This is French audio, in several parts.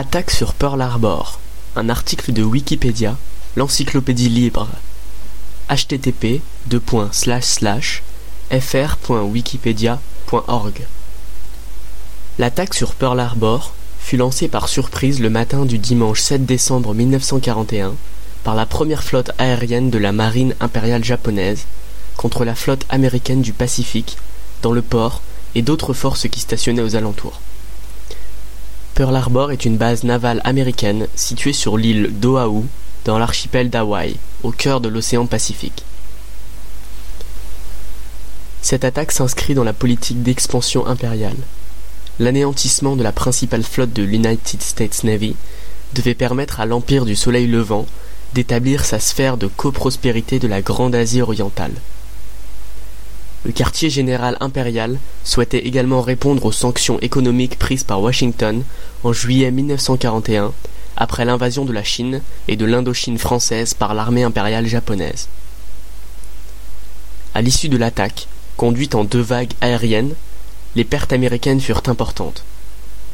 Attaque sur Pearl Harbor. Un article de Wikipédia, l'encyclopédie libre. http fr.wikipedia.org L'attaque sur Pearl Harbor fut lancée par surprise le matin du dimanche 7 décembre 1941 par la première flotte aérienne de la marine impériale japonaise contre la flotte américaine du Pacifique dans le port et d'autres forces qui stationnaient aux alentours. Pearl Harbor est une base navale américaine située sur l'île d'Oahu dans l'archipel d'Hawaï, au cœur de l'océan Pacifique. Cette attaque s'inscrit dans la politique d'expansion impériale. L'anéantissement de la principale flotte de l'United States Navy devait permettre à l'Empire du Soleil Levant d'établir sa sphère de coprospérité de la Grande Asie orientale. Le quartier général impérial souhaitait également répondre aux sanctions économiques prises par Washington en juillet 1941 après l'invasion de la Chine et de l'Indochine française par l'armée impériale japonaise. À l'issue de l'attaque, conduite en deux vagues aériennes, les pertes américaines furent importantes.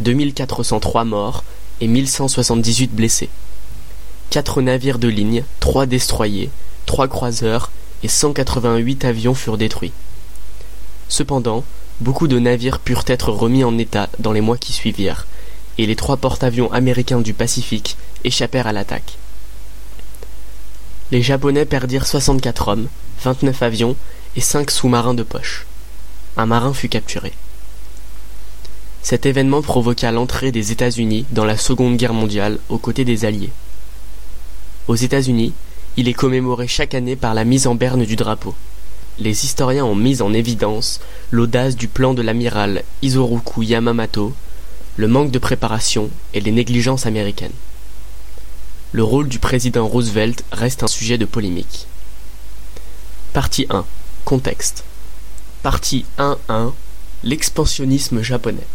2403 morts et 1178 blessés. Quatre navires de ligne, trois destroyers, trois croiseurs et 188 avions furent détruits. Cependant, beaucoup de navires purent être remis en état dans les mois qui suivirent, et les trois porte-avions américains du Pacifique échappèrent à l'attaque. Les Japonais perdirent 64 hommes, 29 avions et 5 sous-marins de poche. Un marin fut capturé. Cet événement provoqua l'entrée des États-Unis dans la Seconde Guerre mondiale aux côtés des Alliés. Aux États-Unis, il est commémoré chaque année par la mise en berne du drapeau les historiens ont mis en évidence l'audace du plan de l'amiral Isoroku Yamamoto, le manque de préparation et les négligences américaines. Le rôle du président Roosevelt reste un sujet de polémique. Partie 1. Contexte. Partie 1.1. L'expansionnisme japonais.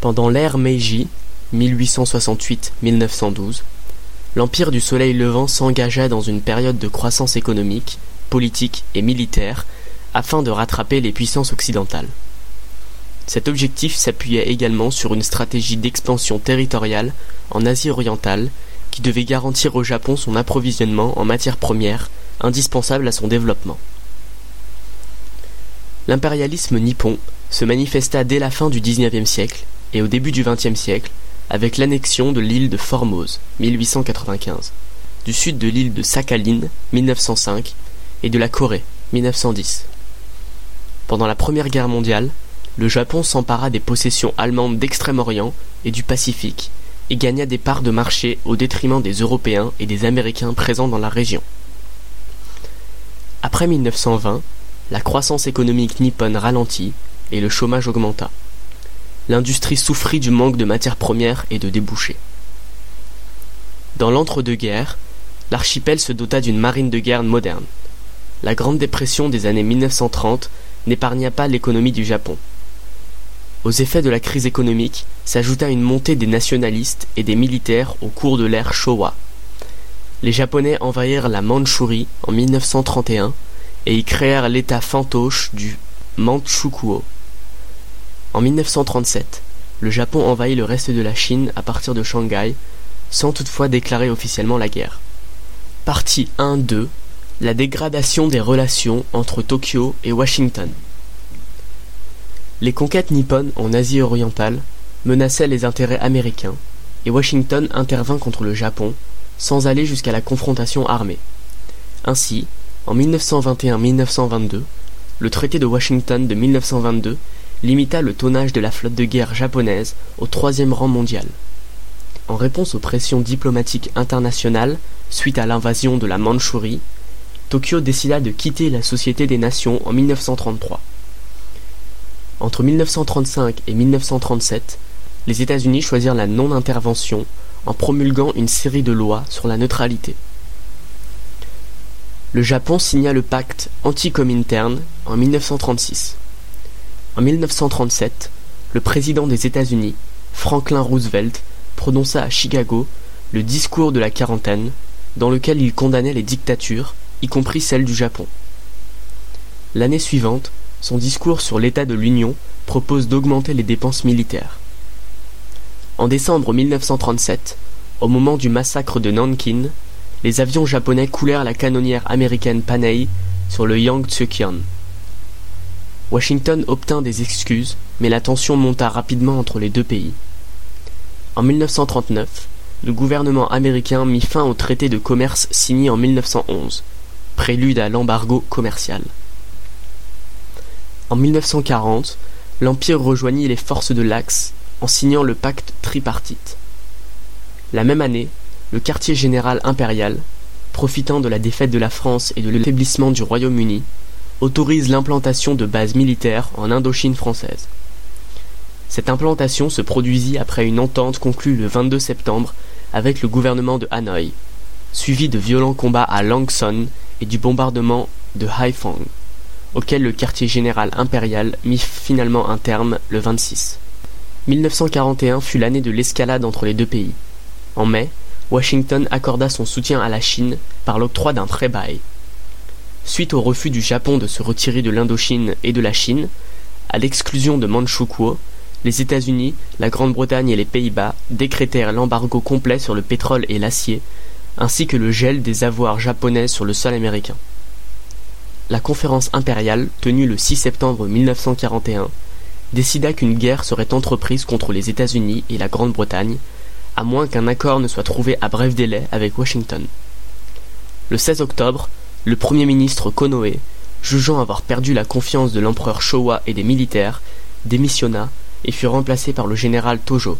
Pendant l'ère Meiji, 1868-1912, l'Empire du Soleil levant s'engagea dans une période de croissance économique politique et militaire afin de rattraper les puissances occidentales. Cet objectif s'appuyait également sur une stratégie d'expansion territoriale en Asie orientale qui devait garantir au Japon son approvisionnement en matières premières indispensables à son développement. L'impérialisme nippon se manifesta dès la fin du XIXe siècle et au début du XXe siècle avec l'annexion de l'île de Formose 1895, du sud de l'île de Sakhalin 1905 et de la Corée, 1910. Pendant la Première Guerre mondiale, le Japon s'empara des possessions allemandes d'Extrême-Orient et du Pacifique et gagna des parts de marché au détriment des Européens et des Américains présents dans la région. Après 1920, la croissance économique nippone ralentit et le chômage augmenta. L'industrie souffrit du manque de matières premières et de débouchés. Dans l'entre-deux-guerres, l'archipel se dota d'une marine de guerre moderne la Grande Dépression des années 1930 n'épargna pas l'économie du Japon. Aux effets de la crise économique s'ajouta une montée des nationalistes et des militaires au cours de l'ère Showa. Les Japonais envahirent la Mandchourie en 1931 et y créèrent l'état fantoche du Manchukuo. En 1937, le Japon envahit le reste de la Chine à partir de Shanghai, sans toutefois déclarer officiellement la guerre. Partie 1-2 la dégradation des relations entre Tokyo et Washington. Les conquêtes nippones en Asie orientale menaçaient les intérêts américains, et Washington intervint contre le Japon sans aller jusqu'à la confrontation armée. Ainsi, en 1921-1922, le traité de Washington de 1922 limita le tonnage de la flotte de guerre japonaise au troisième rang mondial. En réponse aux pressions diplomatiques internationales suite à l'invasion de la Mandchourie, Tokyo décida de quitter la Société des Nations en 1933. Entre 1935 et 1937, les États-Unis choisirent la non-intervention en promulguant une série de lois sur la neutralité. Le Japon signa le pacte anti-Comintern en 1936. En 1937, le président des États-Unis, Franklin Roosevelt, prononça à Chicago le discours de la quarantaine, dans lequel il condamnait les dictatures y compris celle du Japon. L'année suivante, son discours sur l'état de l'Union propose d'augmenter les dépenses militaires. En décembre 1937, au moment du massacre de Nankin, les avions japonais coulèrent la canonnière américaine Panay sur le Yangtze-Kian. Washington obtint des excuses, mais la tension monta rapidement entre les deux pays. En 1939, le gouvernement américain mit fin au traité de commerce signé en 1911, prélude à l'embargo commercial. En 1940, l'Empire rejoignit les forces de l'Axe en signant le pacte tripartite. La même année, le quartier général impérial, profitant de la défaite de la France et de l'affaiblissement du Royaume-Uni, autorise l'implantation de bases militaires en Indochine française. Cette implantation se produisit après une entente conclue le 22 septembre avec le gouvernement de Hanoï, suivie de violents combats à Lang Son et du bombardement de Haiphong, auquel le quartier général impérial mit finalement un terme le 26. 1941 fut l'année de l'escalade entre les deux pays. En mai, Washington accorda son soutien à la Chine par l'octroi d'un pré-bail. Suite au refus du Japon de se retirer de l'Indochine et de la Chine, à l'exclusion de Manchukuo, les États-Unis, la Grande-Bretagne et les Pays-Bas décrétèrent l'embargo complet sur le pétrole et l'acier, ainsi que le gel des avoirs japonais sur le sol américain. La conférence impériale, tenue le 6 septembre 1941, décida qu'une guerre serait entreprise contre les États-Unis et la Grande-Bretagne, à moins qu'un accord ne soit trouvé à bref délai avec Washington. Le 16 octobre, le Premier ministre Konoe, jugeant avoir perdu la confiance de l'empereur Showa et des militaires, démissionna et fut remplacé par le général Tojo,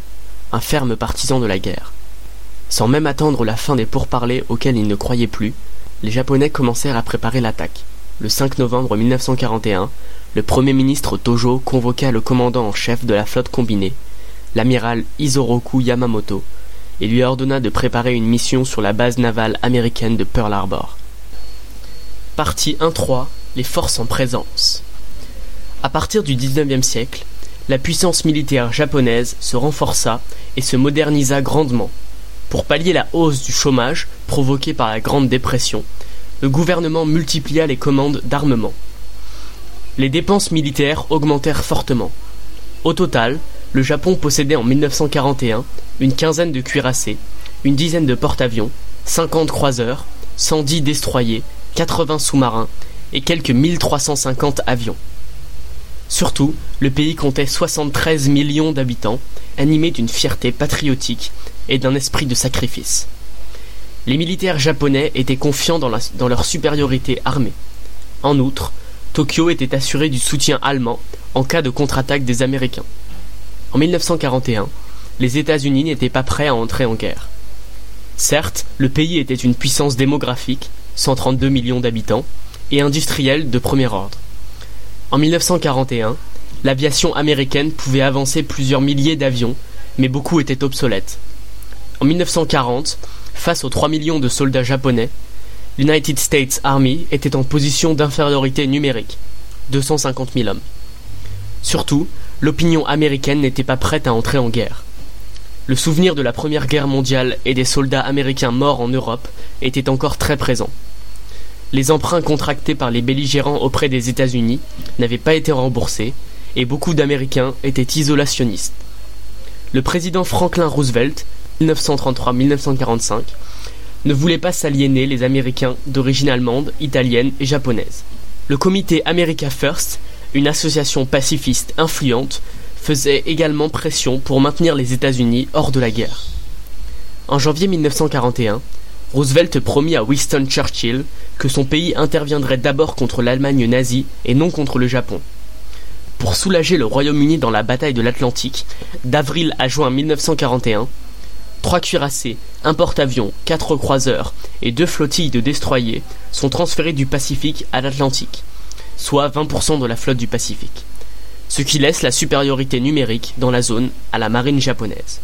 un ferme partisan de la guerre. Sans même attendre la fin des pourparlers auxquels il ne croyait plus, les Japonais commencèrent à préparer l'attaque. Le 5 novembre 1941, le Premier ministre Tojo convoqua le commandant en chef de la flotte combinée, l'amiral Isoroku Yamamoto, et lui ordonna de préparer une mission sur la base navale américaine de Pearl Harbor. Partie 1-3 Les forces en présence. À partir du XIXe siècle, la puissance militaire japonaise se renforça et se modernisa grandement. Pour pallier la hausse du chômage provoquée par la Grande Dépression, le gouvernement multiplia les commandes d'armement. Les dépenses militaires augmentèrent fortement. Au total, le Japon possédait en 1941 une quinzaine de cuirassés, une dizaine de porte-avions, 50 croiseurs, 110 destroyers, 80 sous-marins et quelques 1350 avions. Surtout, le pays comptait 73 millions d'habitants, animés d'une fierté patriotique et d'un esprit de sacrifice. Les militaires japonais étaient confiants dans, leur supériorité armée. En outre, Tokyo était assuré du soutien allemand en cas de contre-attaque des Américains. En 1941, les États-Unis n'étaient pas prêts à entrer en guerre. Certes, le pays était une puissance démographique, 132 millions d'habitants, et industrielle de premier ordre. En 1941, l'aviation américaine pouvait avancer plusieurs milliers d'avions, mais beaucoup étaient obsolètes. En 1940, face aux 3 millions de soldats japonais, l'United States Army était en position d'infériorité numérique, 250 000 hommes. Surtout, l'opinion américaine n'était pas prête à entrer en guerre. Le souvenir de la Première Guerre mondiale et des soldats américains morts en Europe était encore très présent les emprunts contractés par les belligérants auprès des États-Unis n'avaient pas été remboursés et beaucoup d'Américains étaient isolationnistes. Le président Franklin Roosevelt, 1933-1945, ne voulait pas s'aliéner les Américains d'origine allemande, italienne et japonaise. Le comité America First, une association pacifiste influente, faisait également pression pour maintenir les États-Unis hors de la guerre. En janvier 1941, Roosevelt promit à Winston Churchill que son pays interviendrait d'abord contre l'Allemagne nazie et non contre le Japon. Pour soulager le Royaume-Uni dans la bataille de l'Atlantique, d'avril à juin 1941, trois cuirassés, un porte-avions, quatre croiseurs et deux flottilles de destroyers sont transférés du Pacifique à l'Atlantique, soit 20% de la flotte du Pacifique, ce qui laisse la supériorité numérique dans la zone à la marine japonaise.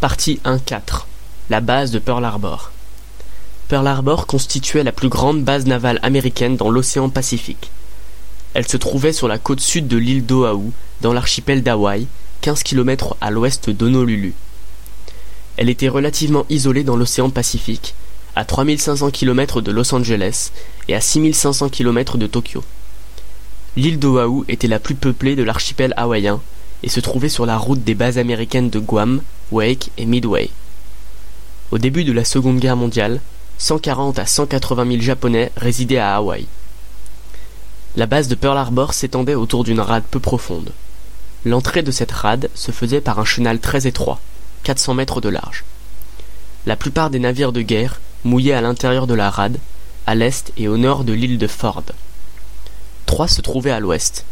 Partie 1-4 la base de Pearl Harbor. Pearl Harbor constituait la plus grande base navale américaine dans l'océan Pacifique. Elle se trouvait sur la côte sud de l'île d'Oahu, dans l'archipel d'Hawaï, 15 km à l'ouest d'Honolulu. Elle était relativement isolée dans l'océan Pacifique, à 3500 km de Los Angeles et à 6500 km de Tokyo. L'île d'Oahu était la plus peuplée de l'archipel hawaïen et se trouvait sur la route des bases américaines de Guam, Wake et Midway. Au début de la Seconde Guerre mondiale, 140 à 180 000 Japonais résidaient à Hawaï. La base de Pearl Harbor s'étendait autour d'une rade peu profonde. L'entrée de cette rade se faisait par un chenal très étroit, 400 mètres de large. La plupart des navires de guerre mouillaient à l'intérieur de la rade, à l'est et au nord de l'île de Ford. Trois se trouvaient à l'ouest,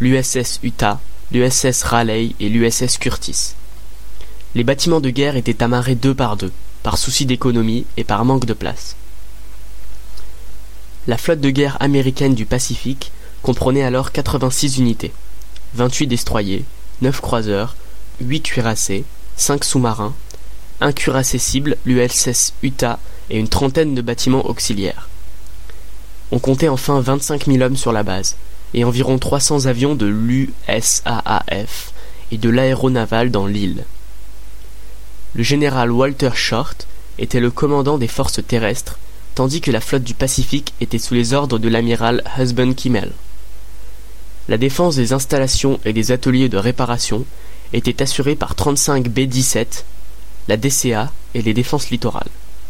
l'USS Utah, l'USS Raleigh et l'USS Curtis. Les bâtiments de guerre étaient amarrés deux par deux, par souci d'économie et par manque de place. La flotte de guerre américaine du Pacifique comprenait alors 86 unités, 28 destroyers, 9 croiseurs, 8 cuirassés, 5 sous-marins, un cuirassé cible, l'USS Utah et une trentaine de bâtiments auxiliaires. On comptait enfin 25 000 hommes sur la base, et environ 300 avions de l'USAAF et de l'aéronaval dans l'île. Le général Walter Short était le commandant des forces terrestres, tandis que la flotte du Pacifique était sous les ordres de l'amiral Husband Kimmel. La défense des installations et des ateliers de réparation était assurée par 35 B-17, la DCA et les défenses littorales.